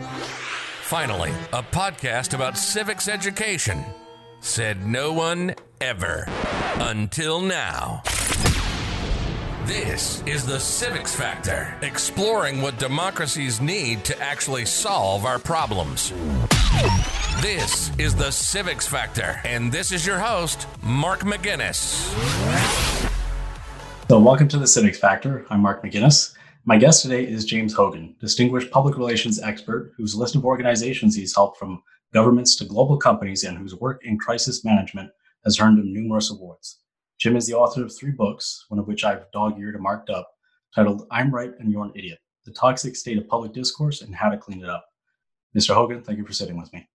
Finally, a podcast about civics education. Said no one ever. Until now. This is the Civics Factor, exploring what democracies need to actually solve our problems. This is the Civics Factor, and this is your host, Mark McGinnis. So, welcome to the Civics Factor. I'm Mark McGinnis. My guest today is James Hoggan, distinguished public relations expert whose list of organizations he's helped from governments to global companies and whose work in crisis management has earned him numerous awards. Jim is the author of three books, one of which I've dog eared and marked up, titled I'm Right and You're an Idiot The Toxic State of Public Discourse and How to Clean It Up. Mr. Hoggan, thank you for sitting with me.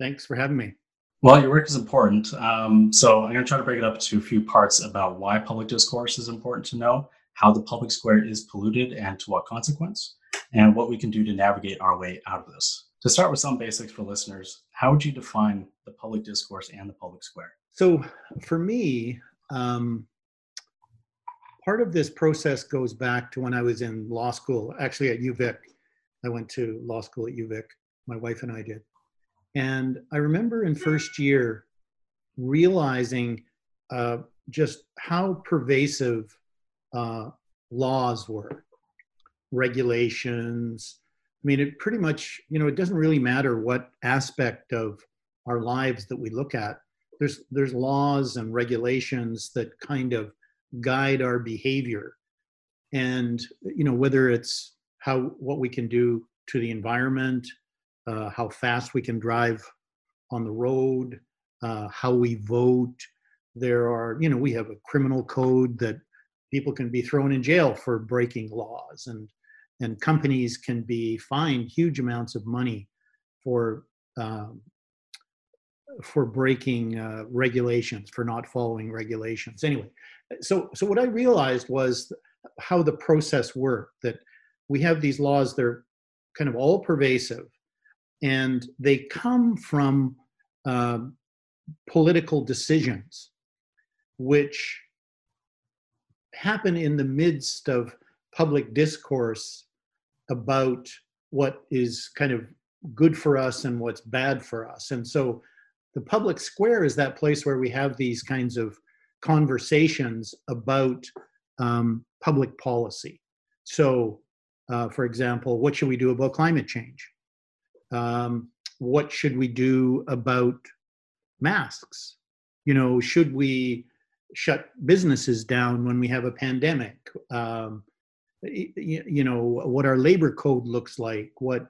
Thanks for having me. Well, your work is important. Um, so I'm going to try to break it up to a few parts about why public discourse is important to know, how the public square is polluted and to what consequence, and what we can do to navigate our way out of this. To start with some basics for listeners, how would you define the public discourse and the public square? So for me, um, part of this process goes back to when I was in law school, actually at UVic. I went to law school at UVic, my wife and I did. And I remember in first year realizing uh, just how pervasive uh, laws were, regulations. I mean, it pretty much, you know, it doesn't really matter what aspect of our lives that we look at. There's there's laws and regulations that kind of guide our behavior, and you know whether it's how what we can do to the environment, uh, how fast we can drive on the road, uh, how we vote. There are, you know, we have a criminal code that people can be thrown in jail for breaking laws, and and companies can be fined huge amounts of money for um, for breaking uh, regulations, for not following regulations. Anyway, so so what I realized was how the process worked. That we have these laws; they're kind of all pervasive and they come from uh, political decisions which happen in the midst of public discourse about what is kind of good for us and what's bad for us. And so the public square is that place where we have these kinds of conversations about um, public policy. So, uh, for example, what should we do about climate change? um, what should we do about masks you know should we shut businesses down when we have a pandemic. Um, you, you know what our labor code looks like what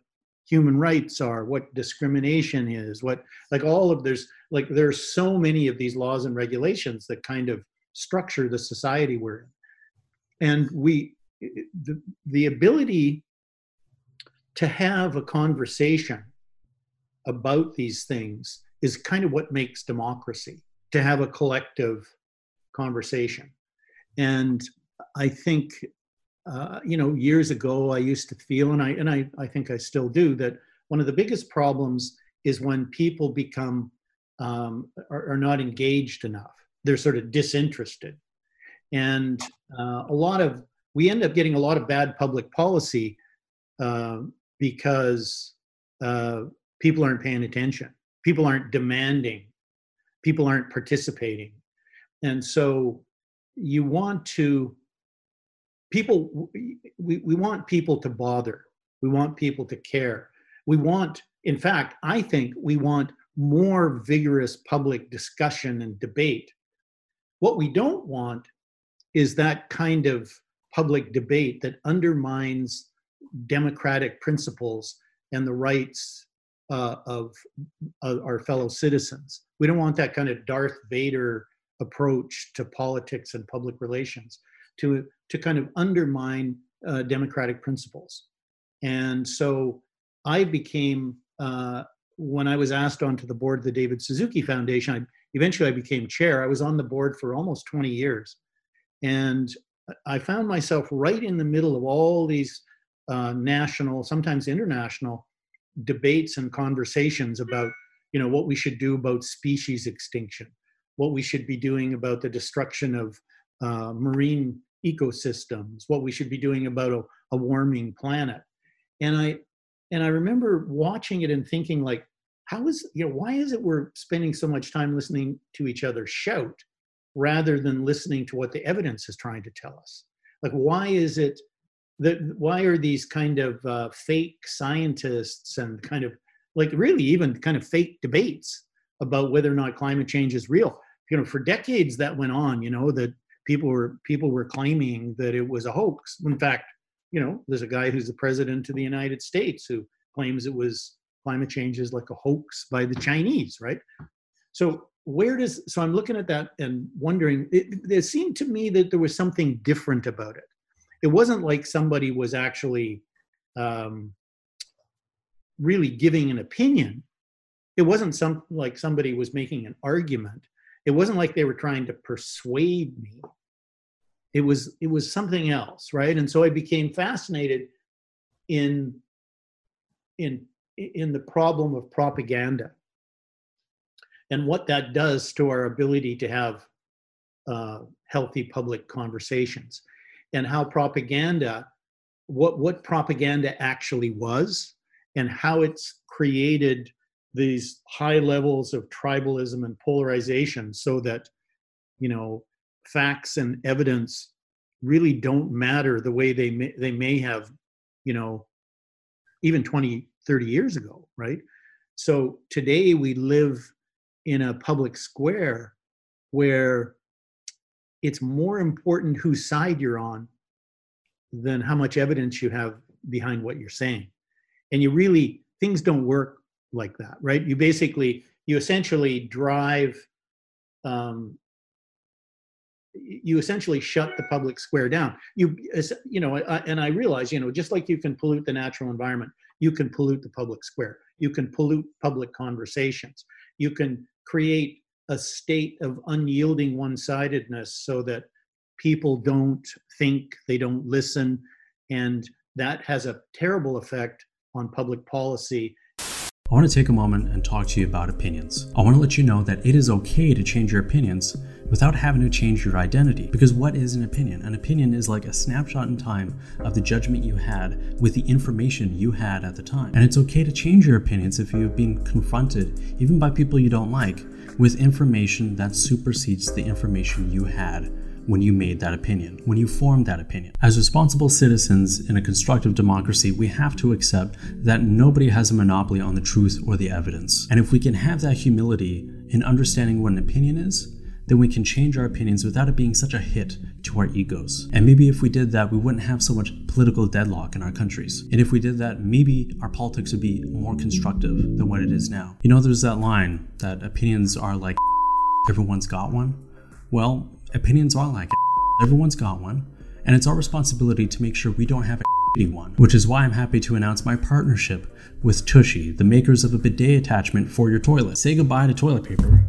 human rights are what discrimination is what like all of there's like there's so many of these laws and regulations that kind of structure the society we're in. And we the, the ability to have a conversation about these things is kind of what makes democracy to have a collective conversation. And i think uh, you know years ago i used to feel and i and I, I think i still do that one of the biggest problems is when people become um, are, are, not engaged enough. They're sort of disinterested. And uh, a lot of we end up getting a lot of bad public policy uh, because uh, people aren't paying attention, people aren't demanding, people aren't participating. And so you want to, people, we, we want people to bother, we want people to care. We want, in fact, I think we want more vigorous public discussion and debate. What we don't want is that kind of public debate that undermines democratic principles and the rights uh, of uh, our fellow citizens. We don't want that kind of Darth Vader approach to politics and public relations to to kind of undermine uh, democratic principles. And so I became uh, when I was asked onto the board of the David Suzuki Foundation. I, eventually, I became chair. I was on the board for almost 20 years, and I found myself right in the middle of all these uh, national, sometimes international debates and conversations about, you know, what we should do about species extinction, what we should be doing about the destruction of uh, marine ecosystems, what we should be doing about a, a warming planet. And I, and I remember watching it and thinking like, how is you know why is it we're spending so much time listening to each other shout rather than listening to what the evidence is trying to tell us? Like, why is it that why are these kind of uh, fake scientists and kind of like really even kind of fake debates about whether or not climate change is real? You know, for decades that went on. You know that people were people were claiming that it was a hoax. In fact, you know, there's a guy who's the president of the United States who claims it was climate change is like a hoax by the Chinese, right? So where does so I'm looking at that and wondering. It, it seemed to me that there was something different about it. It wasn't like somebody was actually um, really giving an opinion. It wasn't some like somebody was making an argument. It wasn't like they were trying to persuade me. It was it was something else right? And so i became fascinated in in in the problem of propaganda and what that does to our ability to have uh, healthy public conversations and how propaganda what what propaganda actually was and how it's created these high levels of tribalism and polarization so that you know facts and evidence really don't matter the way they may, they may have you know even 20 30 years ago right? So today we live in a public square where it's more important whose side you're on than how much evidence you have behind what you're saying. And you really things don't work like that right? You basically you essentially drive um, you essentially shut the public square down. You you know and i realize you know just like you can pollute the natural environment you can pollute the public square. You can pollute public conversations. You can create a state of unyielding one-sidedness so that people don't think they don't listen and that has a terrible effect on public policy I want to take a moment and talk to you about opinions. I want to let you know that it is okay to change your opinions without having to change your identity. Because what is an opinion? An opinion is like a snapshot in time of the judgment you had with the information you had at the time. And it's okay to change your opinions if you've been confronted, even by people you don't like, with information that supersedes the information you had when you made that opinion, when you formed that opinion. As responsible citizens in a constructive democracy, we have to accept that nobody has a monopoly on the truth or the evidence. And if we can have that humility in understanding what an opinion is, then we can change our opinions without it being such a hit to our egos. And maybe if we did that, we wouldn't have so much political deadlock in our countries. And if we did that, maybe our politics would be more constructive than what it is now. You know, there's that line that opinions are like everyone's got one. Well, opinions are like everyone's got one, and it's our responsibility to make sure we don't have a one, which is why I'm happy to announce my partnership with Tushy, the makers of a bidet attachment for your toilet. Say goodbye to toilet paper.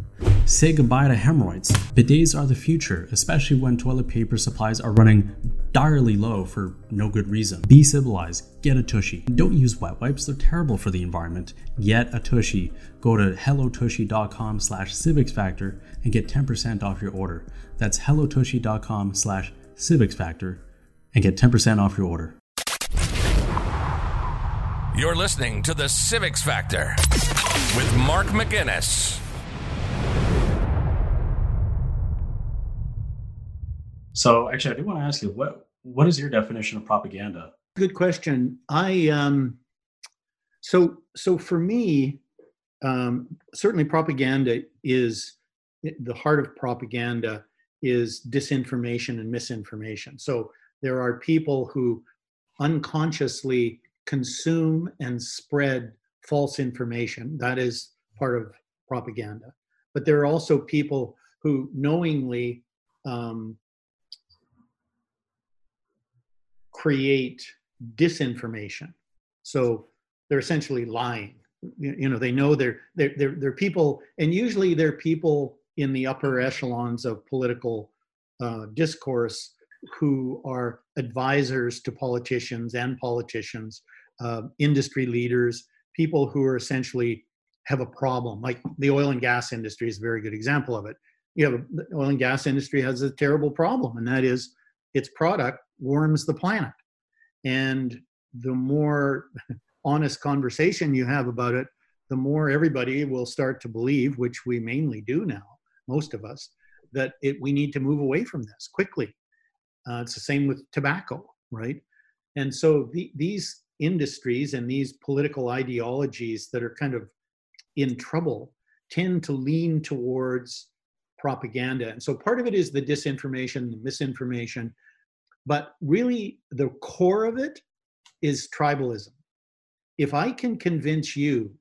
Say goodbye to hemorrhoids. Bidets are the future, especially when toilet paper supplies are running direly low for no good reason. Be civilized, get a tushy. Don't use wet wipes, they're terrible for the environment. Get a tushy. Go to hellotushy.com slash civicsfactor and get 10% off your order. That's hellotushy.com slash civicsfactor and get 10% off your order. You're listening to the Civics Factor with Mark McGinnis. So, actually, I do want to ask you what what is your definition of propaganda? Good question. I um, so so for me, um, certainly propaganda is the heart of propaganda is disinformation and misinformation. So there are people who unconsciously consume and spread false information. That is part of propaganda. But there are also people who knowingly um, create disinformation. So they're essentially lying. You, know, they know they're, they're, they're, they're people, and usually they're people in the upper echelons of political uh, discourse who are advisors to politicians and politicians, uh, industry leaders, people who are essentially have a problem. Like the oil and gas industry is a very good example of it. You have a, the oil and gas industry has a terrible problem, and that is its product warms the planet. And the more honest conversation you have about it, the more everybody will start to believe, which we mainly do now, most of us, that it, we need to move away from this quickly. Uh, it's the same with tobacco, right? And so the, these industries and these political ideologies that are kind of in trouble tend to lean towards propaganda. And so part of it is the disinformation, the misinformation, but really the core of it is tribalism. If I can convince you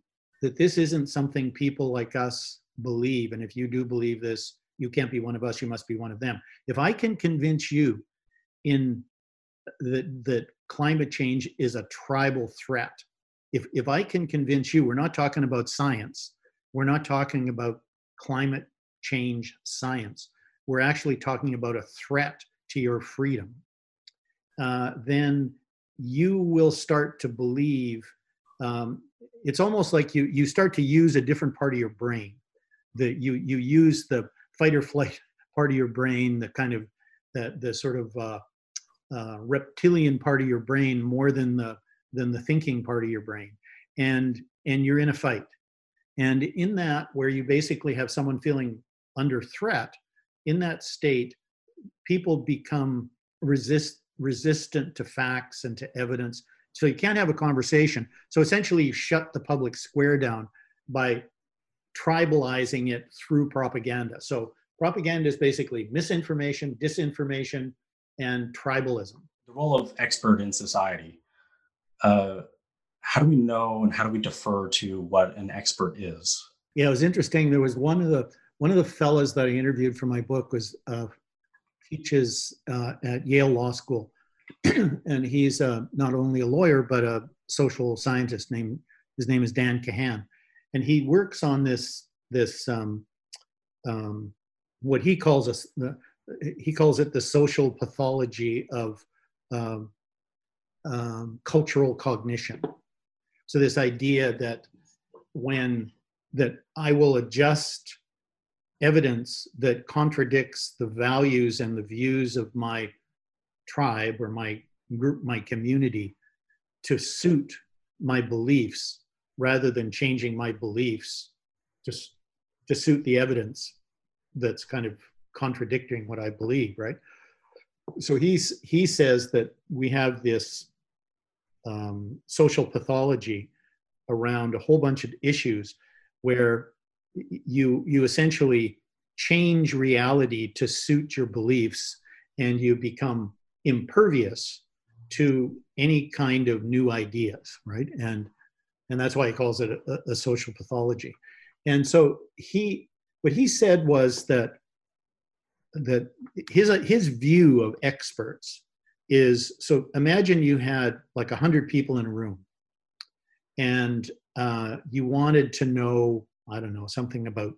that this isn't something people like us believe, and if you do believe this, you can't be one of us, you must be one of them. If I can convince you in that that climate change is a tribal threat, if if I can convince you, we're not talking about science, we're not talking about climate change science. We're actually talking about a threat to your freedom. Uh, then you will start to believe. Um, it's almost like you you start to use a different part of your brain. That you you use the fight or flight part of your brain, the kind of the the sort of uh, uh, reptilian part of your brain more than the than the thinking part of your brain, and and you're in a fight, and in that where you basically have someone feeling under threat, in that state, people become resist resistant to facts and to evidence. So you can't have a conversation. So essentially, you shut the public square down by tribalizing it through propaganda. So propaganda is basically misinformation, disinformation, and tribalism. The role of expert in society. Uh, how do we know and how do we defer to what an expert is? Yeah, it was interesting. There was one of the one of the fellows that I interviewed for my book was uh, teaches uh, at Yale Law School, and he's uh, not only a lawyer but a social scientist. Named his name is Dan Kahan, and he works on this this um, um, what he calls us the he calls it the social pathology of um, um, cultural cognition. So this idea that when that I will adjust evidence that contradicts the values and the views of my tribe or my group, my community, to suit my beliefs rather than changing my beliefs just to suit the evidence that's kind of contradicting what I believe, right? So he's he says that we have this um, social pathology around a whole bunch of issues where you you essentially change reality to suit your beliefs and you become impervious to any kind of new ideas right? And and that's why he calls it a, a social pathology. And so he what he said was that that his his view of experts is so imagine you had like 100 people in a room and uh, you wanted to know i don't know something about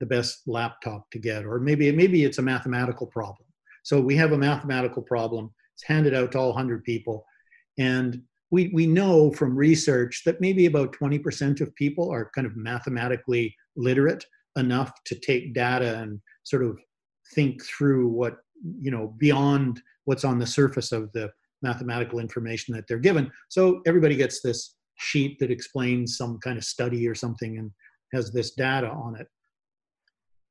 the best laptop to get or maybe maybe it's a mathematical problem. So we have a mathematical problem it's handed out to all 100 people and we, we know from research that maybe about 20% of people are kind of mathematically literate enough to take data and sort of think through what you know beyond what's on the surface of the mathematical information that they're given. So everybody gets this sheet that explains some kind of study or something and has this data on it.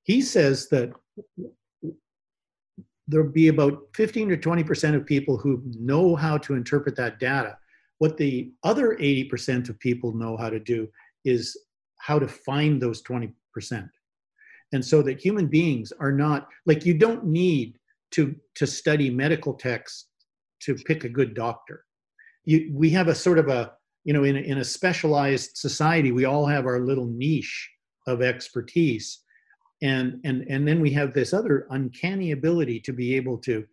He says that there'll be about 15 to 20% of people who know how to interpret that data. What the other 80% of people know how to do is how to find those 20% and so that human beings are not like you don't need to to study medical texts to pick a good doctor. You we have a sort of a you know in a, in a specialized society we all have our little niche of expertise. And and and then we have this other uncanny ability to be able to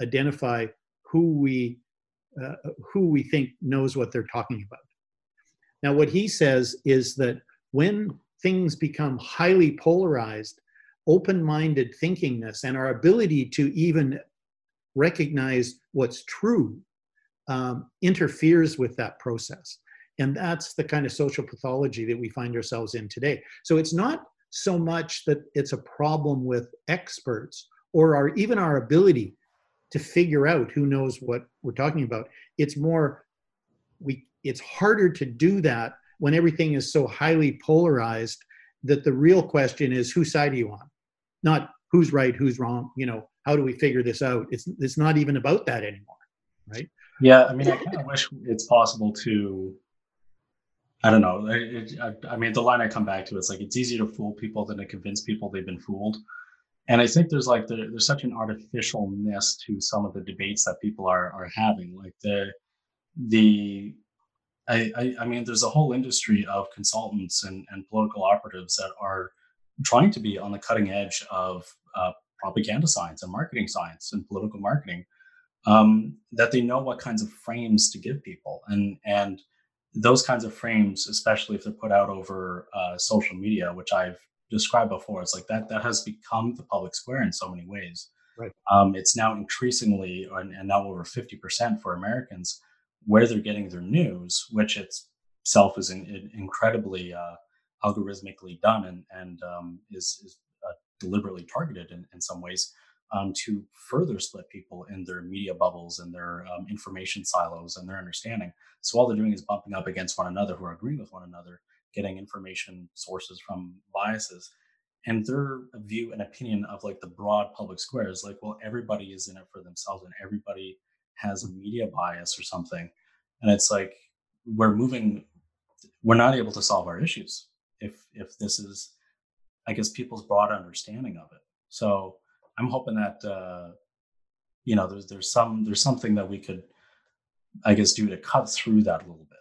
identify who we uh, who we think knows what they're talking about. Now what he says is that when things become highly polarized, open minded thinkingness and our ability to even recognize what's true um, interferes with that process. And that's the kind of social pathology that we find ourselves in today. So it's not so much that it's a problem with experts or our, even our ability to figure out who knows what we're talking about. It's more we it's harder to do that when everything is so highly polarized that the real question is whose side are you on not who's right who's wrong you know how do we figure this out it's it's not even about that anymore right yeah i mean i kind of wish it's possible to i don't know it, I, I mean the line i come back to it's like it's easier to fool people than to convince people they've been fooled and I think there's like the, there's such an artificialness to some of the debates that people are are having. Like the the I, I, I mean, there's a whole industry of consultants and, and political operatives that are trying to be on the cutting edge of uh, propaganda science and marketing science and political marketing. Um, that they know what kinds of frames to give people, and and those kinds of frames, especially if they're put out over uh, social media, which I've described before. It's like that that has become the public square in so many ways. Right. Um, it's now increasingly, and, and now over 50% for Americans, where they're getting their news, which itself is in, in incredibly uh, algorithmically done and, and um, is, is uh, deliberately targeted in, in some ways um, to further split people in their media bubbles and their um, information silos and their understanding. So all they're doing is bumping up against one another who are agreeing with one another getting information sources from biases. And their view and opinion of like the broad public square is like well everybody is in it for themselves and everybody has a media bias or something. And it's like we're moving we're not able to solve our issues if if this is i guess people's broad understanding of it. So i'm hoping that uh you know there's there's some there's something that we could i guess do to cut through that a little bit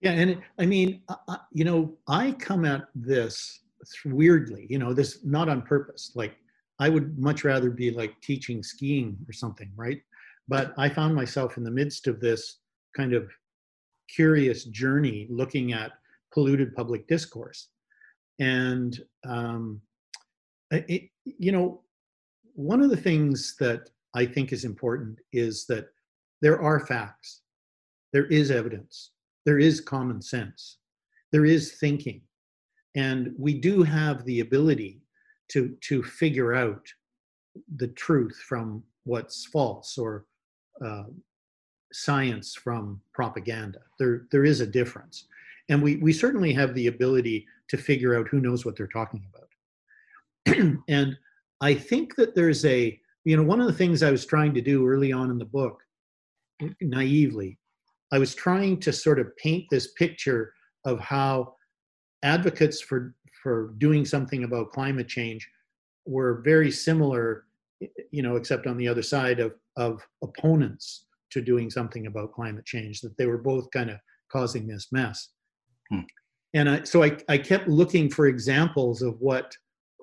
yeah, and it, I mean, I, you know, I come at this weirdly, you know, this not on purpose. Like, I would much rather be like teaching skiing or something, right? But I found myself in the midst of this kind of curious journey looking at polluted public discourse. And, um, it, you know, one of the things that I think is important is that there are facts, there is evidence, there is common sense, there is thinking, and we do have the ability to to figure out the truth from what's false or uh, science from propaganda. There there is a difference, and we we certainly have the ability to figure out who knows what they're talking about. and I think that there's a you know one of the things I was trying to do early on in the book, naively, I was trying to sort of paint this picture of how advocates for for doing something about climate change were very similar, you know, except on the other side of of opponents to doing something about climate change. That they were both kind of causing this mess. Hmm. And I, so I, I kept looking for examples of what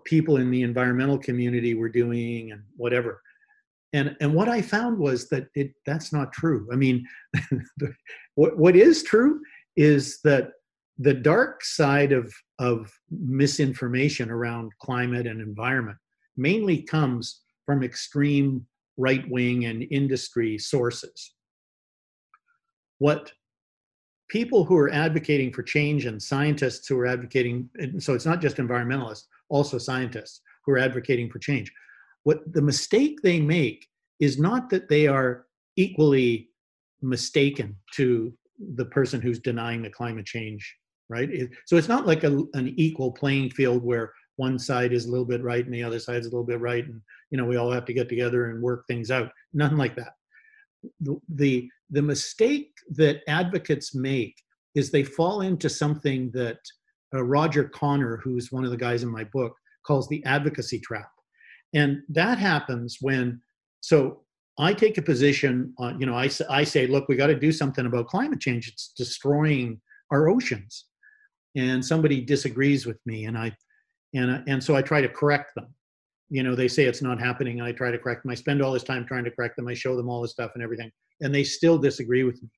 people in the environmental community were doing and whatever. And and what i found was that it that's not true. I mean what what is true is that the dark side of of misinformation around climate and environment mainly comes from extreme right wing and industry sources. What people who are advocating for change and scientists who are advocating so it's not just environmentalists also scientists who are advocating for change. What the mistake they make is not that they are equally mistaken to the person who's denying the climate change right? It, so it's not like a, an equal playing field where one side is a little bit right and the other side is a little bit right and you know we all have to get together and work things out. Nothing like that. The the, the mistake that advocates make is they fall into something that uh, Roger Conner who's one of the guys in my book calls the advocacy trap and that happens when, so I take a position on, you know, I, I say, look, we got to do something about climate change. It's destroying our oceans. And somebody disagrees with me and I, and, and so I try to correct them. You know, they say it's not happening. I try to correct them. I spend all this time trying to correct them. I show them all this stuff and everything, and they still disagree with me.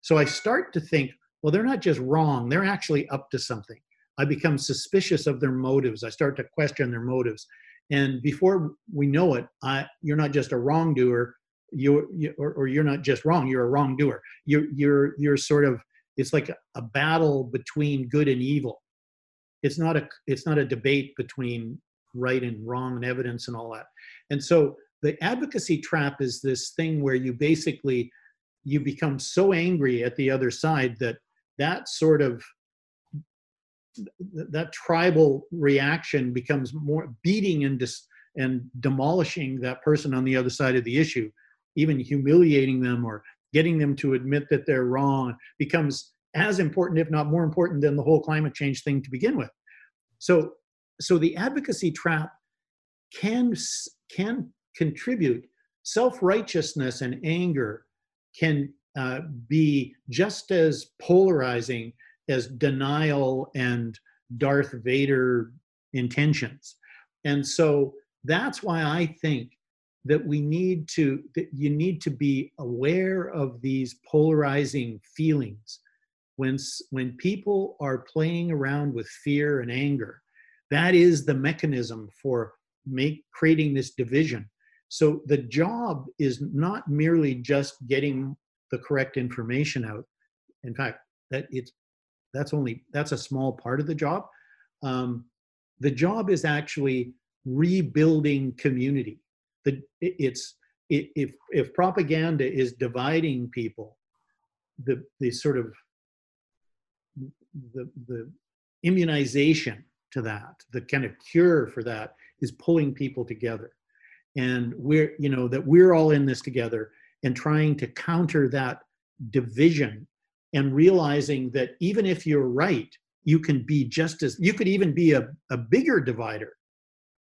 So I start to think, well, they're not just wrong, they're actually up to something. I become suspicious of their motives. I start to question their motives. And before we know it, I, you're not just a wrongdoer, you're, you, or, or, you're not just wrong, you're a wrongdoer. You're, you're, you're sort of, it's like a, a battle between good and evil. It's not a, it's not a debate between right and wrong and evidence and all that. And so the advocacy trap is this thing where you basically you become so angry at the other side that that sort of that tribal reaction becomes more beating and dis, and demolishing that person on the other side of the issue even humiliating them or getting them to admit that they're wrong becomes as important if not more important than the whole climate change thing to begin with. So so the advocacy trap can can contribute. Self-righteousness and anger can uh, be just as polarizing as denial and darth vader intentions. And so that's why i think that we need to that you need to be aware of these polarizing feelings. When when people are playing around with fear and anger that is the mechanism for make creating this division. So the job is not merely just getting the correct information out. In fact that it's that's only that's a small part of the job. Um, the job is actually rebuilding community. The it's if if propaganda is dividing people the the sort of the the immunization to that the kind of cure for that is pulling people together. And we're you know that we're all in this together and trying to counter that division and realizing that even if you're right you can be just as you could even be a, a bigger divider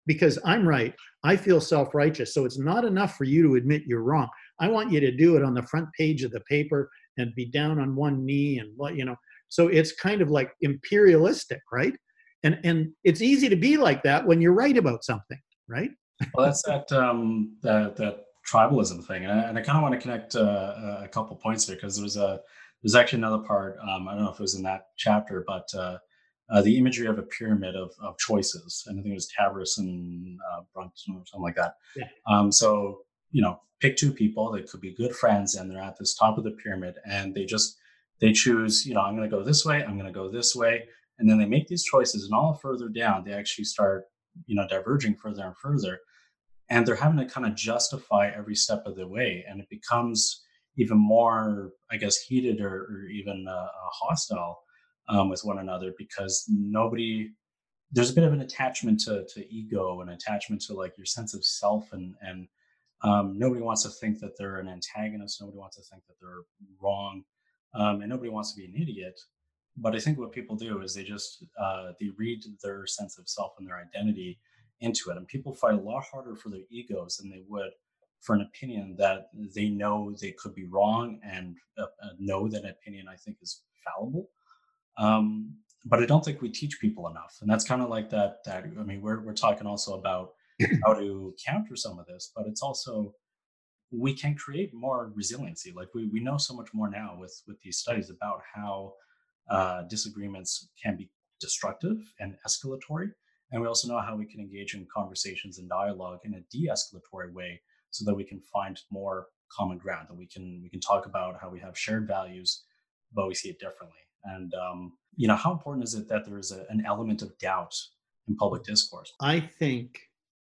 because I'm right. I feel self righteous. So it's not enough for you to admit you're wrong. I want you to do it on the front page of the paper and be down on one knee and what, you know. So it's kind of like imperialistic, right? And and it's easy to be like that when you're right about something, right? well, that's that um, that that tribalism thing, and I, and I kind of want to connect uh, a couple points here because there was a there's actually another part. Um, I don't know if it was in that chapter, but uh, uh, the imagery of a pyramid of, of choices. And I think it was Tavris and uh, Brunson or something like that. Yeah. Um, so, you know, pick two people that could be good friends and they're at this top of the pyramid and they just, they choose, you know, I'm going to go this way, I'm going to go this way. And then they make these choices and all further down, they actually start, you know, diverging further and further. And they're having to kind of justify every step of the way. And it becomes even more, I guess, heated or, or even uh, hostile um, with one another because nobody there's a bit of an attachment to, to ego and attachment to like your sense of self and and um, nobody wants to think that they're an antagonist. Nobody wants to think that they're wrong um, and nobody wants to be an idiot. But i think what people do is they just uh, they read their sense of self and their identity into it and people fight a lot harder for their egos than they would for an opinion that they know they could be wrong and uh, uh know that opinion i think is fallible um, but I don't think we teach people enough, and that's kind of like that. That I mean, we're we're talking also about how to counter some of this, but it's also we can create more resiliency. Like we we know so much more now with with these studies about how uh, disagreements can be destructive and escalatory, and we also know how we can engage in conversations and dialogue in a de-escalatory way, so that we can find more common ground. That we can we can talk about how we have shared values, but we see it differently and um, you know, how important is it that there is a, an element of doubt in public discourse? I think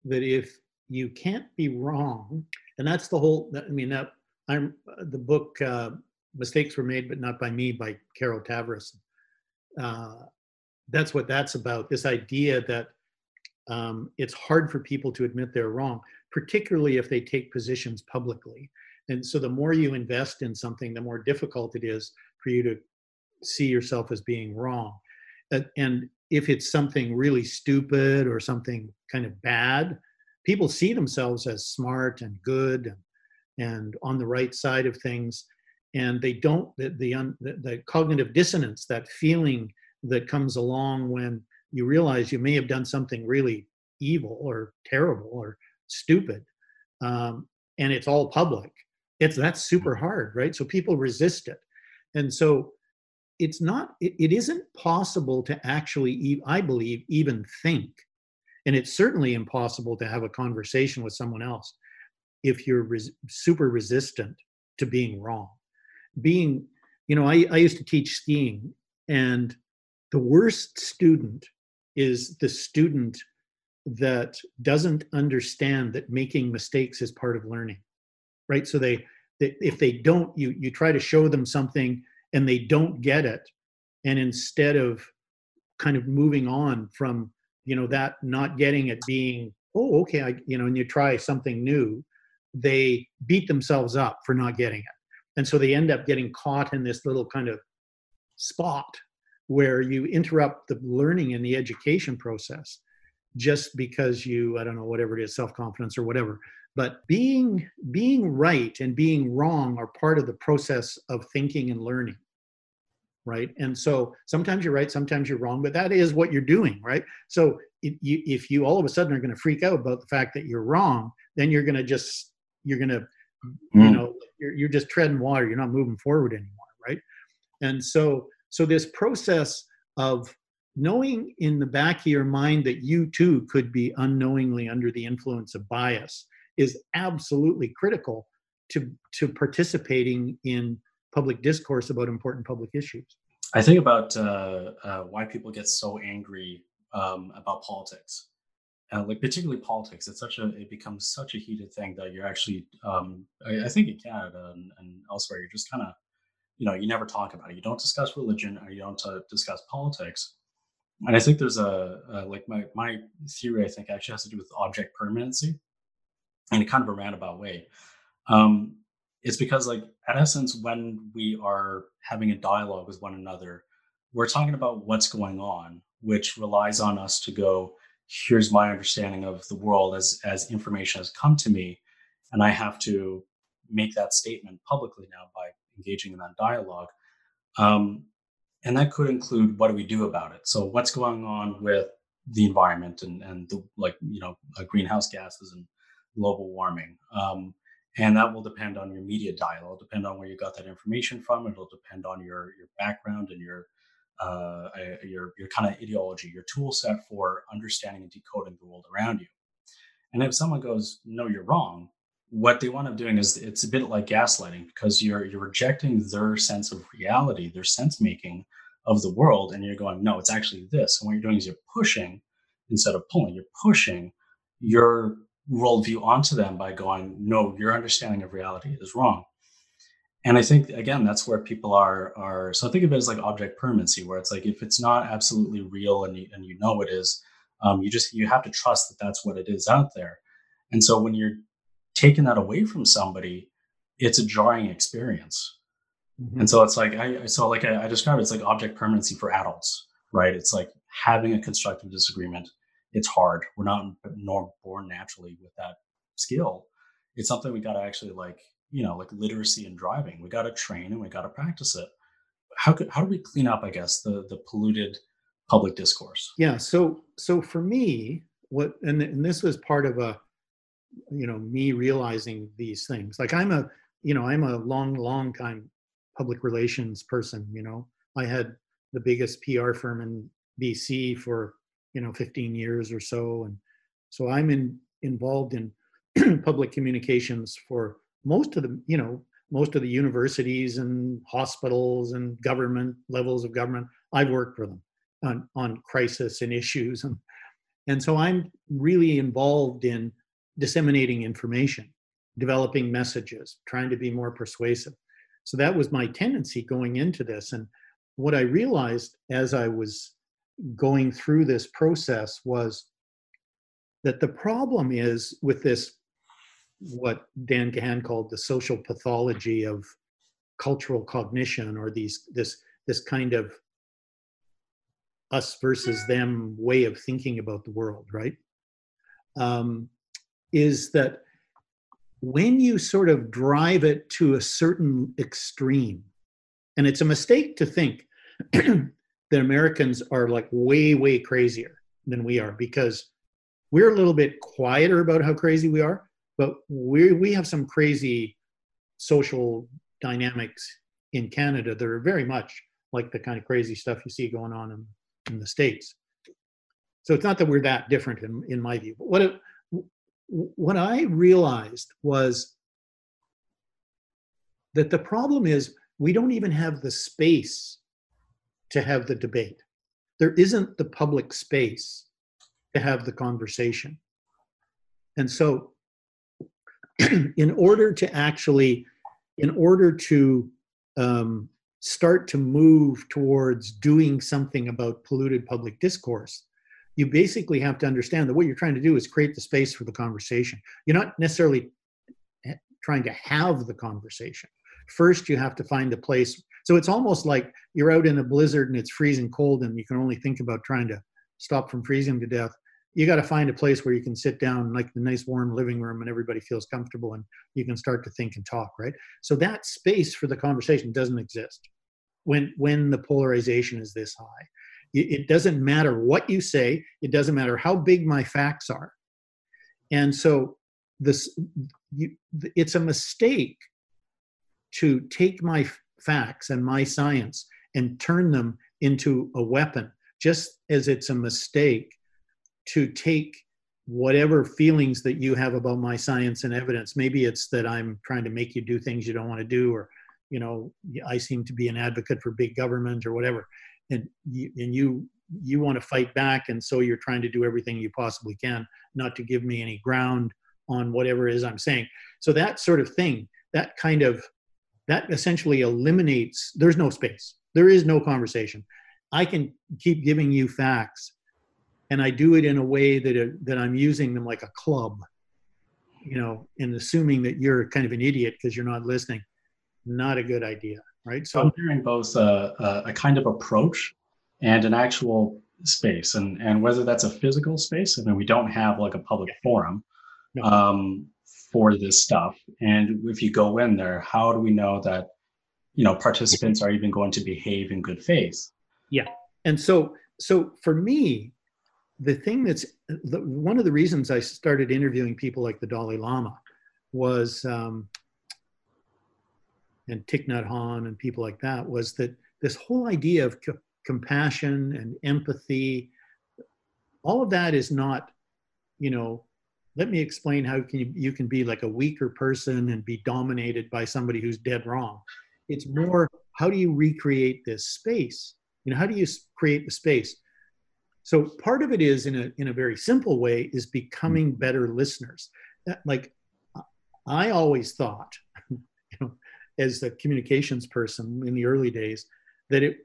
that if you can't be wrong, and that's the whole. I mean, that I'm the book uh, "Mistakes Were Made, but Not by Me" by Carol Tavris. Uh, that's what that's about. This idea that um, it's hard for people to admit they're wrong, particularly if they take positions publicly. And so, the more you invest in something, the more difficult it is for you to see yourself as being wrong. And if it's something really stupid or something kind of bad, people see themselves as smart and good and, on the right side of things. And they don't, the, the, the cognitive dissonance, that feeling that comes along when you realize you may have done something really evil or terrible or stupid um, and it's all public. It's that's super hard right? So people resist it. And so it's not it, it isn't possible to actually i believe even think. And it's certainly impossible to have a conversation with someone else if you're res- super resistant to being wrong. Being you know I, I used to teach skiing and the worst student is the student that doesn't understand that making mistakes is part of learning right? So they that if they don't you you try to show them something and they don't get it. And instead of kind of moving on from you know that not getting it being oh okay i you know and you try something new they beat themselves up for not getting it. And so they end up getting caught in this little kind of spot where you interrupt the learning and the education process just because you i don't know whatever it is self-confidence or whatever. But being being right and being wrong are part of the process of thinking and learning right? And so sometimes you're right sometimes you're wrong but that is what you're doing right? So if you, if you all of a sudden are going to freak out about the fact that you're wrong then you're going to just you're going to mm. you know you're, you're just treading water you're not moving forward anymore right? And so so this process of knowing in the back of your mind that you too could be unknowingly under the influence of bias is absolutely critical to to participating in public discourse about important public issues. I think about uh, uh, why people get so angry um, about politics, uh, like particularly politics. It's such a it becomes such a heated thing that you're actually um, I, I, think in Canada and, and elsewhere you're just kind of you know you never talk about it. You don't discuss religion or you don't uh, discuss politics. And I think there's a, a like my my theory I think actually has to do with object permanency in a kind of a roundabout way. Um, it's because, like, at essence, when we are having a dialogue with one another, we're talking about what's going on, which relies on us to go, here's my understanding of the world as as information has come to me, and I have to make that statement publicly now by engaging in that dialogue. Um, and that could include what do we do about it? So what's going on with the environment and and the like you know uh, greenhouse gases and global warming. Um, and that will depend on your media dial. It'll depend on where you got that information from. It'll depend on your your background and your uh, your your kind of ideology, your tool set for understanding and decoding the world around you. And if someone goes, "No, you're wrong," what they wind up doing is it's a bit like gaslighting because you're you're rejecting their sense of reality, their sense making of the world, and you're going, "No, it's actually this." And what you're doing is you're pushing instead of pulling. You're pushing your worldview onto them by going, no, your understanding of reality is wrong. And I think again, that's where people are are. So think of it as like object permanency, where it's like if it's not absolutely real and you, and you know it is, um, you just you have to trust that that's what it is out there. And so when you're taking that away from somebody, it's a jarring experience. Mm-hmm. And so it's like I so like I, I describe it, it's like object permanency for adults, right? It's like having a constructive disagreement it's hard. We're not nor born naturally with that skill. It's something we got to actually like, you know, like literacy and driving. We got to train and we got to practice it. How could how do we clean up, I guess, the the polluted public discourse? Yeah. So so for me, what and and this was part of a, you know, me realizing these things. Like I'm a, you know, I'm a long long time public relations person. You know, I had the biggest PR firm in BC for you know 15 years or so and so i'm in involved in public communications for most of the you know most of the universities and hospitals and government levels of government i've worked for them on on crisis and issues and and so i'm really involved in disseminating information developing messages trying to be more persuasive. So that was my tendency going into this. And what i realized as i was going through this process was that the problem is with this what Dan Kahan called the social pathology of cultural cognition or these this this kind of us versus them way of thinking about the world right? Um, is that when you sort of drive it to a certain extreme and it's a mistake to think that Americans are like way, way crazier than we are because we're a little bit quieter about how crazy we are, but we we have some crazy social dynamics in Canada that are very much like the kind of crazy stuff you see going on in, in the States. So it's not that we're that different in, in my view. But what what I realized was that the problem is we don't even have the space to have the debate. There isn't the public space to have the conversation. And so, in order to actually in order to um, start to move towards doing something about polluted public discourse, you basically have to understand that what you're trying to do is create the space for the conversation. You're not necessarily trying to have the conversation. First, you have to find a place. So it's almost like you're out in a blizzard and it's freezing cold, and you can only think about trying to stop from freezing to death. You got to find a place where you can sit down, like the nice warm living room, and everybody feels comfortable, and you can start to think and talk, right? So that space for the conversation doesn't exist when when the polarization is this high. It doesn't matter what you say. It doesn't matter how big my facts are. And so this you, it's a mistake to take my facts and my science and turn them into a weapon just as it's a mistake to take whatever feelings that you have about my science and evidence maybe it's that i'm trying to make you do things you don't want to do or you know i seem to be an advocate for big government or whatever and you, and you you want to fight back and so you're trying to do everything you possibly can not to give me any ground on whatever it is I'm saying. So that sort of thing, that kind of, that essentially eliminates, there's no space. There is no conversation. I can keep giving you facts and I do it in a way that, it, that I'm using them like a club, you know, and assuming that you're kind of an idiot because you're not listening. Not a good idea, right? So I'm hearing both a, a, a kind of approach and an actual space and and whether that's a physical space I mean we don't have like a public forum no. um, for this stuff. And if you go in there, how do we know that you know participants are even going to behave in good faith? Yeah, and so so for me, the thing that's the, one of the reasons I started interviewing people like the Dalai Lama was. Um, and Thich Nhat Hanh and people like that was that this whole idea of c- compassion and empathy, all of that is not, you know, let me explain how can you, you can be like a weaker person and be dominated by somebody who's dead wrong. It's more how do you recreate this space? You know how do you create the space? So part of it is in a in a very simple way is becoming hmm. better listeners. Like i always thought as a communications person in the early days that it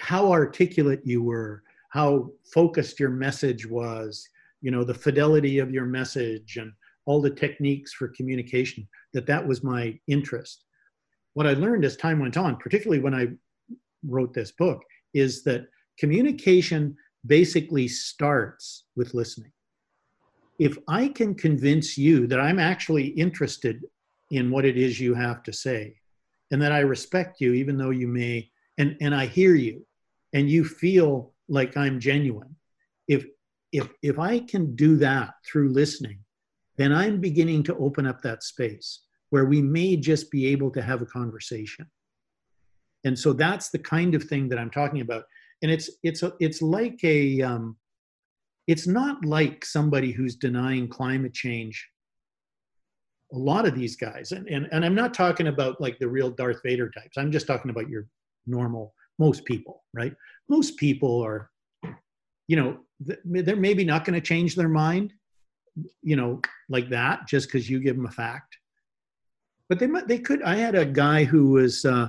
how articulate you were how focused your message was you know the fidelity of your message and all the techniques for communication that that was my interest. What i learned as time went on particularly when i wrote this book is that communication basically starts with listening. If i can convince you that i'm actually interested in what it is you have to say and that i respect you even though you may and and i hear you and you feel like i'm genuine. If if if i can do that through listening then i'm beginning to open up that space where we may just be able to have a conversation. And so that's the kind of thing that i'm talking about. And it's it's a, it's like a um, it's not like somebody who's denying climate change a lot of these guys and, and and i'm not talking about like the real darth vader types. I'm just talking about your normal most people right? Most people are you know they're maybe not going to change their mind you know like that just because you give them a fact. But they might they could i had a guy who was uh,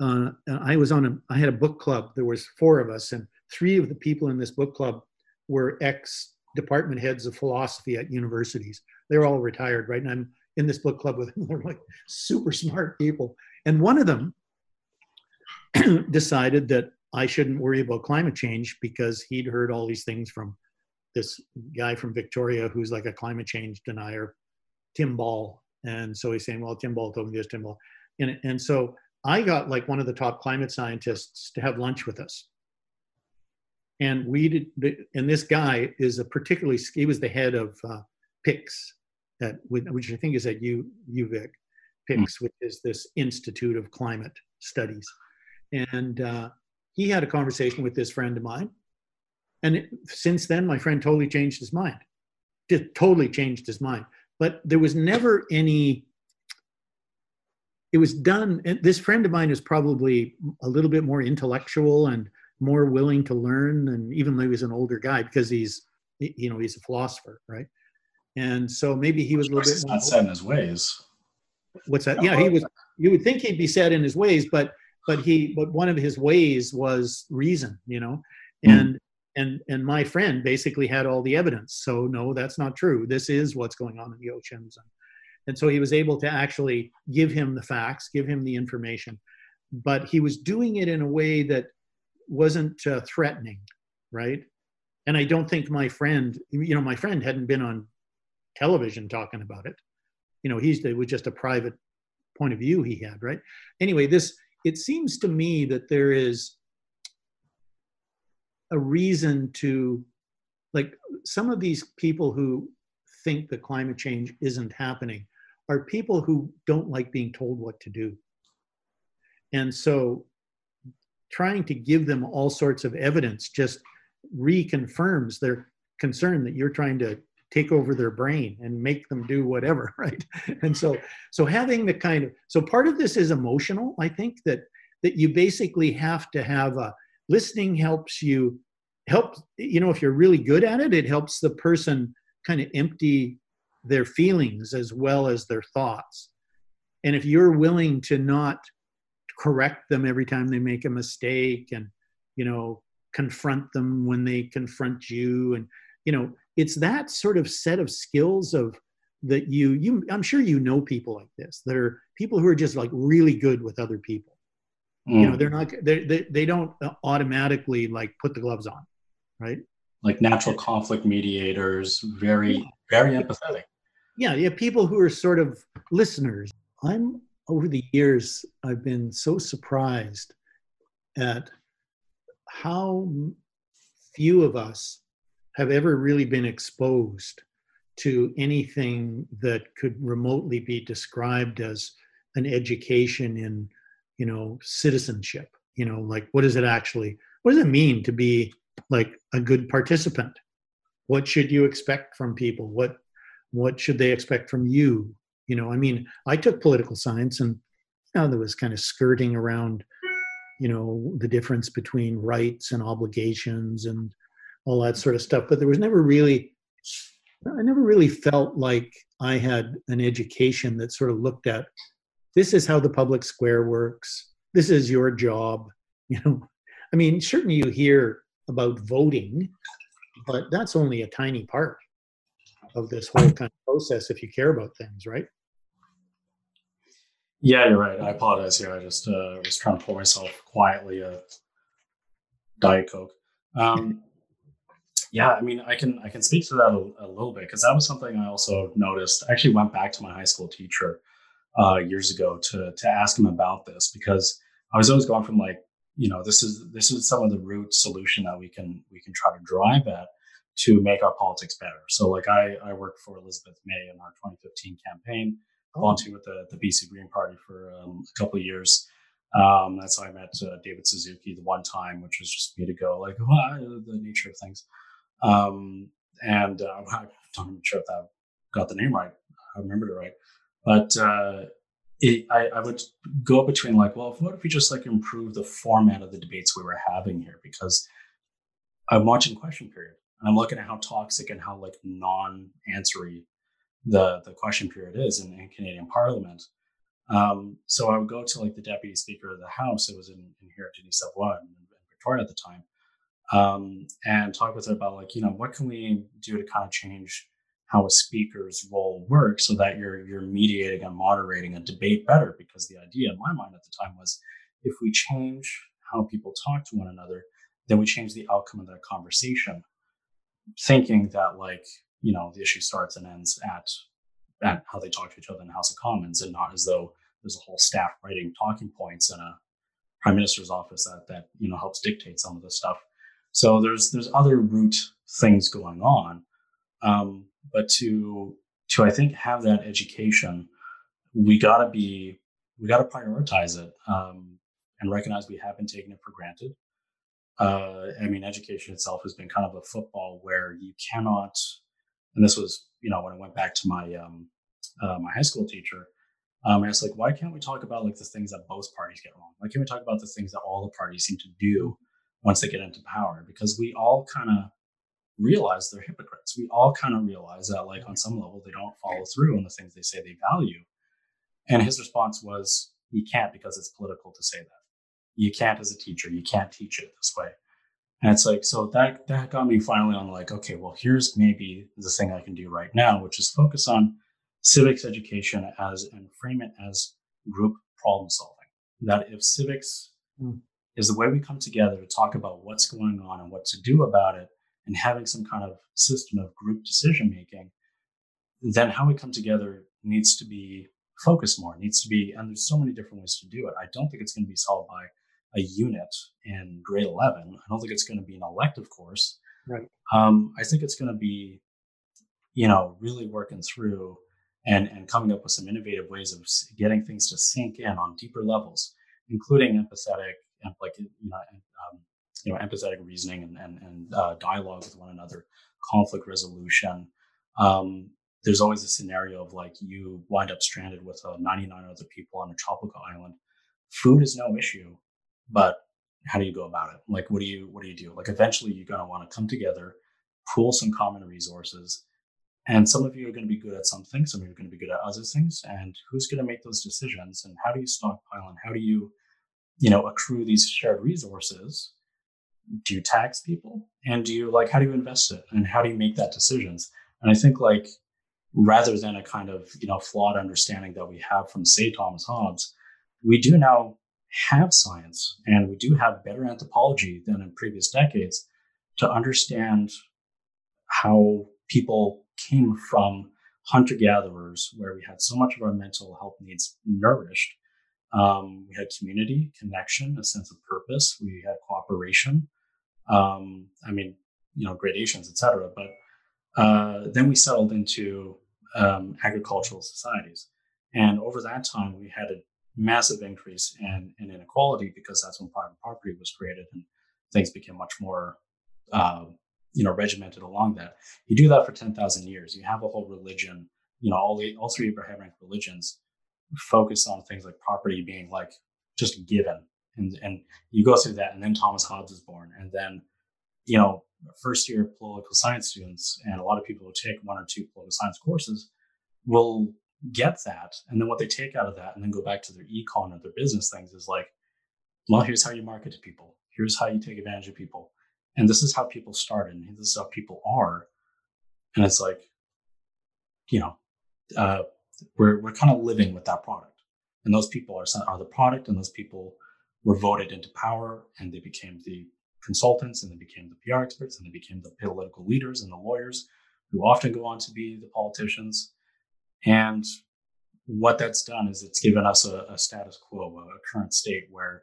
uh, i was on a i had a book club. There was four of us and three of the people in this book club were ex department heads of philosophy at universities. They're all retired right? And i'm in this book club with them they're like super smart people and one of them decided that I shouldn't worry about climate change because he'd heard all these things from this guy from Victoria who's like a climate change denier, Tim Ball. And so he's saying, well, Tim Ball told me this, Tim Ball. And, and so I got like one of the top climate scientists to have lunch with us. And we did, and this guy is a particularly, he was the head of uh, PICS, at, which I think is at U, UVic, PICS, mm. which is this Institute of Climate Studies. And uh, he had a conversation with this friend of mine. And since then, my friend totally changed his mind. Just totally changed his mind. But there was never any, it was done. And this friend of mine is probably a little bit more intellectual and more willing to learn. And even though he was an older guy, because he's, you know, he's a philosopher, right? And so maybe he was a little bit not set in his ways. What's that? Yeah, he was you would think he'd be set in his ways, but but he but one of his ways was reason, you know, mm. and and and my friend basically had all the evidence. So no, that's not true. This is what's going on in the oceans, and and so he was able to actually give him the facts, give him the information, but he was doing it in a way that wasn't uh, threatening, right? And I don't think my friend, you know, my friend hadn't been on television talking about it. You know, he's it was just a private point of view he had, right? Anyway, this it seems to me that there is a reason to like some of these people who think that climate change isn't happening are people who don't like being told what to do. And so trying to give them all sorts of evidence just reconfirms their concern that you're trying to take over their brain and make them do whatever right? And so so having the kind of so part of this is emotional i think that that you basically have to have a listening helps you help you know if you're really good at it it helps the person kind of empty their feelings as well as their thoughts. And if you're willing to not correct them every time they make a mistake and you know confront them when they confront you and you know it's that sort of set of skills of that you you i'm sure you know people like this that are people who are just like really good with other people mm. you know mm. they're not they, they they don't automatically like put the gloves on right like natural conflict mediators very very empathetic yeah yeah people who are sort of listeners i'm over the years i've been so surprised at how few of us have ever really been exposed to anything that could remotely be described as an education in you know citizenship. You know like what does it actually what does it mean to be like a good participant? What should you expect from people? What what should they expect from you? You know i mean i took political science and you know there was kind of skirting around you know the difference between rights and obligations and all that sort of stuff. But there was never really, I never really felt like I had an education that sort of looked at this is how the public square works. This is your job. You know, I mean, certainly you hear about voting, but that's only a tiny part of this whole kind of process if you care about things, right? Yeah, you're right. I apologize here. I just uh, was trying to pour myself quietly a Diet Coke. Um, yeah, I mean, I can I can speak to that a, a little bit because that was something I also noticed. I actually went back to my high school teacher uh, years ago to to ask him about this because I was always going from like, you know, this is this is some of the root solution that we can we can try to drive at to make our politics better. So like I I worked for Elizabeth May in our 2015 campaign, oh. volunteered with the the BC Green Party for um, a couple of years. Um, that's how I met uh, David Suzuki the one time, which was just me to go like, well, the nature of things. Um, and uh, I'm not even sure if I got the name right. I remembered it right. But uh, it, I, I, would go between like, well, what if we just like improve the format of the debates we were having here? Because I'm watching question period and I'm looking at how toxic and how like non-answery the the question period is in, in Canadian Parliament. Um, so I would go to like the deputy speaker of the House. It was in, in here at Denise Savoie in Victoria at the time um, and talk with her about like you know what can we do to kind of change how a speaker's role works so that you're you're mediating and moderating a debate better? Because the idea in my mind at the time was if we change how people talk to one another then we change the outcome of that conversation thinking that like you know the issue starts and ends at at how they talk to each other in the house of commons and not as though there's a whole staff writing talking points in a prime minister's office that that you know helps dictate some of this stuff so there's there's other root things going on, um, but to to I think have that education, we gotta be we gotta prioritize it um, and recognize we have been taking it for granted. Uh, I mean, education itself has been kind of a football where you cannot, and this was you know when I went back to my um, uh, my high school teacher. Um, I was like, why can't we talk about like the things that both parties get wrong? Why can't we talk about the things that all the parties seem to do once they get into power because we all kind of realize they're hypocrites. We all kind of realize that, like, on some level, they don't follow through on the things they say they value. And his response was, you can't because it's political to say that. You can't as a teacher. You can't teach it this way. And it's like, so that that got me finally on like, okay, well, here's maybe the thing I can do right now, which is focus on civics education as and frame it as group problem solving. That if civics mm. Is the way we come together to talk about what's going on and what to do about it, and having some kind of system of group decision making, then how we come together needs to be focused more, needs to be, and there's so many different ways to do it. I don't think it's going to be solved by a unit in grade 11. I don't think it's going to be an elective course. Right. Um, I think it's going to be, you know, really working through and, and coming up with some innovative ways of getting things to sink in on deeper levels, including empathetic, like, you know, um, you know, empathetic reasoning and, and, and uh, dialogue with one another, conflict resolution. Um, there's always a scenario of like you wind up stranded with uh, 99 other people on a tropical island. Food is no issue, but how do you go about it? Like, what do you what do you do? Like, eventually, you're going to want to come together, pool some common resources, and some of you are going to be good at some things, some of you are going to be good at other things. And who's going to make those decisions? And how do you stockpile? And how do you, you know, accrue these shared resources? Do you tax people? And do you like how do you invest it? And how do you make that decisions? And I think like rather than a kind of you know flawed understanding that we have from say Thomas Hobbes, we do now have science and we do have better anthropology than in previous decades to understand how people came from hunter gatherers, where we had so much of our mental health needs nourished. Um, we had community, connection, a sense of purpose. We had cooperation. Um, I mean, you know, gradations, etc. But uh, then we settled into um, agricultural societies, and over that time, we had a massive increase in, in inequality because that's when private property was created and things became much more uh, you know regimented along that you do that for 10,000 years you have a whole religion you know all the all three abrahamic religions focus on things like property being like just given and and you go through that and then thomas hobbes is born and then you know first year political science students and a lot of people who take one or two political science courses will get that. And then what they take out of that and then go back to their econ or their business things is like, well, here's how you market to people. Here's how you take advantage of people. And this is how people start and this is how people are. And it's like, you know, uh, we're, we're kind of living with that product. And those people are, are the product and those people were voted into power and they became the consultants and they became the PR experts and they became the political leaders and the lawyers who often go on to be the politicians. And what that's done is it's given us a, a status quo, a current state where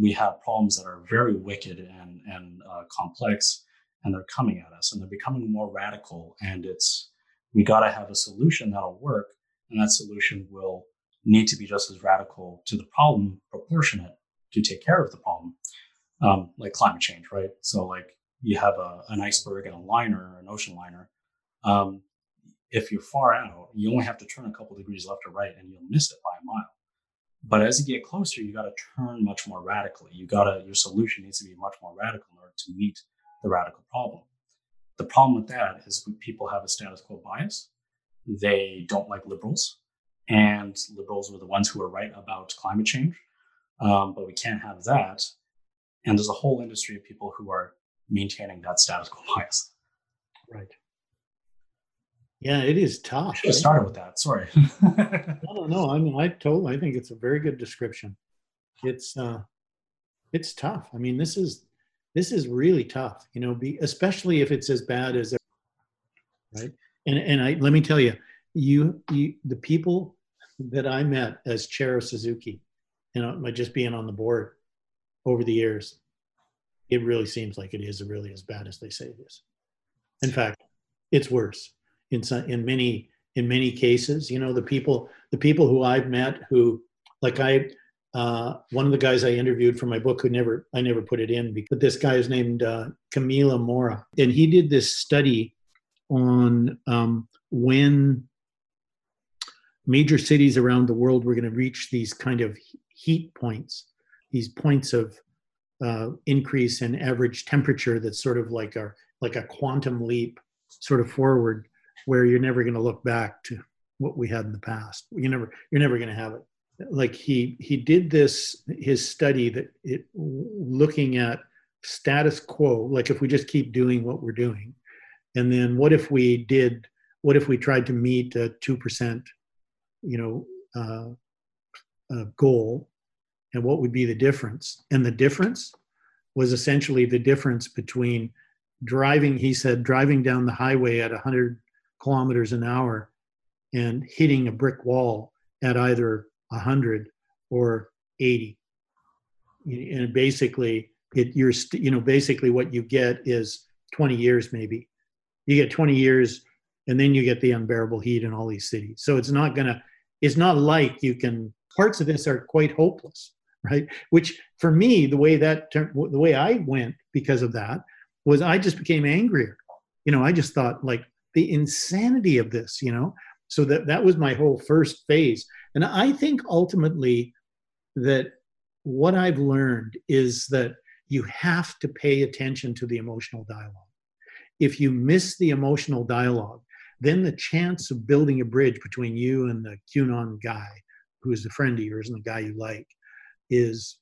we have problems that are very wicked and, and uh, complex, and they're coming at us and they're becoming more radical. And it's, we got to have a solution that'll work. And that solution will need to be just as radical to the problem, proportionate to take care of the problem, um, like climate change, right? So, like, you have a, an iceberg and a liner, an ocean liner. Um, if you're far out, you only have to turn a couple degrees left or right and you'll miss it by a mile. But as you get closer, you got to turn much more radically. You got to, your solution needs to be much more radical in order to meet the radical problem. The problem with that is people have a status quo bias. They don't like liberals, and liberals were the ones who were right about climate change. Um, but we can't have that. And there's a whole industry of people who are maintaining that status quo bias. Right. Yeah, it is tough. Should have started with that. Sorry. no, no, I mean, I told. I think it's a very good description. It's uh, it's tough. I mean, this is this is really tough. You know, be especially if it's as bad as right. And and I let me tell you, you you the people that I met as chair of Suzuki, you know, just being on the board over the years, it really seems like it is really as bad as they say it is. In fact, it's worse in some, in many in many cases. You know, the people the people who I've met who like I uh, one of the guys I interviewed for my book who never I never put it in, but this guy is named uh, Camilo Mora, and he did this study on um, when major cities around the world were going to reach these kind of heat points, these points of uh, increase in average temperature that's sort of like a like a quantum leap sort of forward where you're never going to look back to what we had in the past. You never, you're never going to have it like he he did this his study that it looking at status quo like if we just keep doing what we're doing and then what if we did what if we tried to meet a 2% you know uh, uh, goal? And what would be the difference? And the difference was essentially the difference between driving he said driving down the highway at 100 kilometers an hour and hitting a brick wall at either 100 or 80 and basically it you're you know basically what you get is 20 years maybe you get 20 years and then you get the unbearable heat in all these cities. So it's not gonna it's not like you can parts of this are quite hopeless right? Which for me the way that the way i went because of that was i just became angrier. You know i just thought like the insanity of this you know? So that that was my whole first phase. And i think ultimately that what i've learned is that you have to pay attention to the emotional dialogue if you miss the emotional dialogue then the chance of building a bridge between you and the qanon guy who's a friend of yours and the guy you like is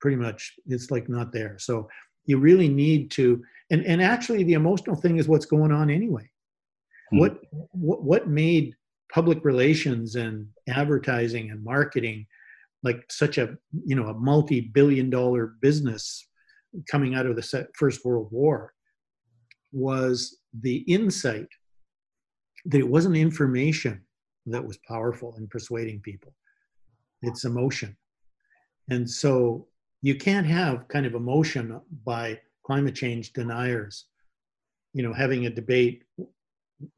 pretty much it's like not there so you really need to and and actually the emotional thing is what's going on anyway hmm. what what what made public relations and advertising and marketing like such a you know a multi-billion dollar business coming out of the first world war was the insight that it wasn't information that was powerful in persuading people. It's emotion. And so you can't have kind of emotion by climate change deniers you know having a debate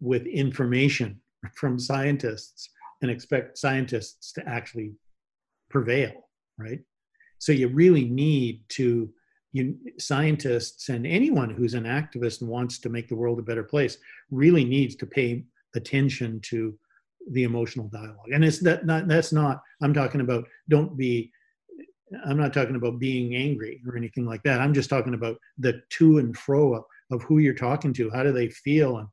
with information from scientists and expect scientists to actually prevail right? So you really need to you, scientists and anyone who's an activist and wants to make the world a better place really needs to pay attention to the emotional dialogue. And it's that not that's not i'm talking about don't be i'm not talking about being angry or anything like that. I'm just talking about the to and fro of, of who you're talking to. How do they feel? And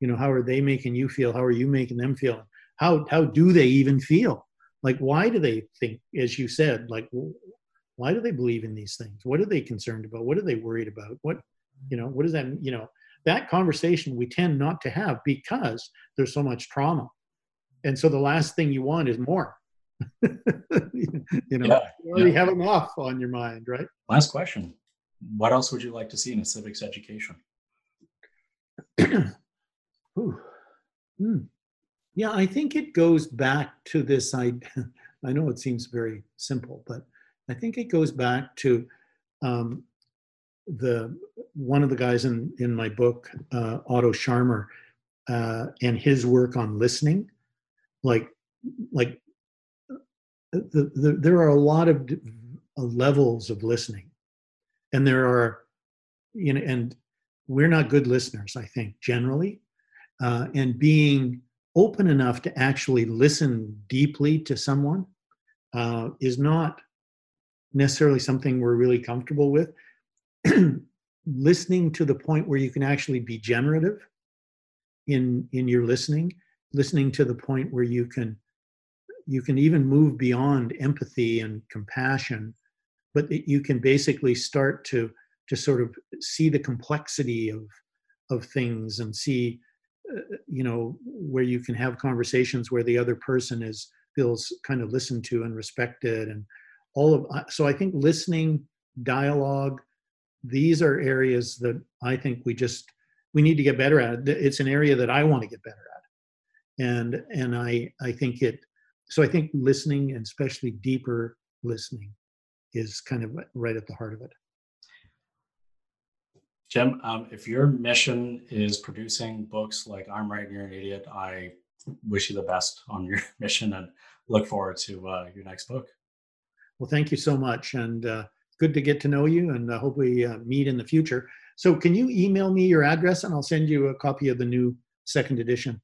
you know how are they making you feel? How are you making them feel? How how do they even feel? Like why do they think as you said like why do they believe in these things? What are they concerned about? What are they worried about? What you know what does that you know that conversation we tend not to have because there's so much trauma. And so the last thing you want is more. You know yeah, you already yeah. have enough on your mind right? Last question. What else would you like to see in a civics education? Hmm. yeah i think it goes back to this i i know it seems very simple but i think it goes back to um, the one of the guys in in my book uh, otto scharmer uh, and his work on listening. Like like the, the, there are a lot of levels of listening. And there are you know and we're not good listeners i think generally. Uh, and being open enough to actually listen deeply to someone uh, is not necessarily something we're really comfortable with. Listening to the point where you can actually be generative in in your listening listening to the point where you can you can even move beyond empathy and compassion but that you can basically start to to sort of see the complexity of of things and see uh, you know where you can have conversations where the other person is feels kind of listened to and respected and all of so i think listening dialogue these are areas that i think we just we need to get better at it's an area that i want to get better at and and i i think it so I think listening and especially deeper listening is kind of right at the heart of it. Jim, um, if your mission is producing books like I'm Right, and You're an Idiot, I wish you the best on your mission and look forward to uh, your next book. Well, thank you so much. And uh, good to get to know you and I hope we uh, meet in the future. So, can you email me your address and I'll send you a copy of the new second edition?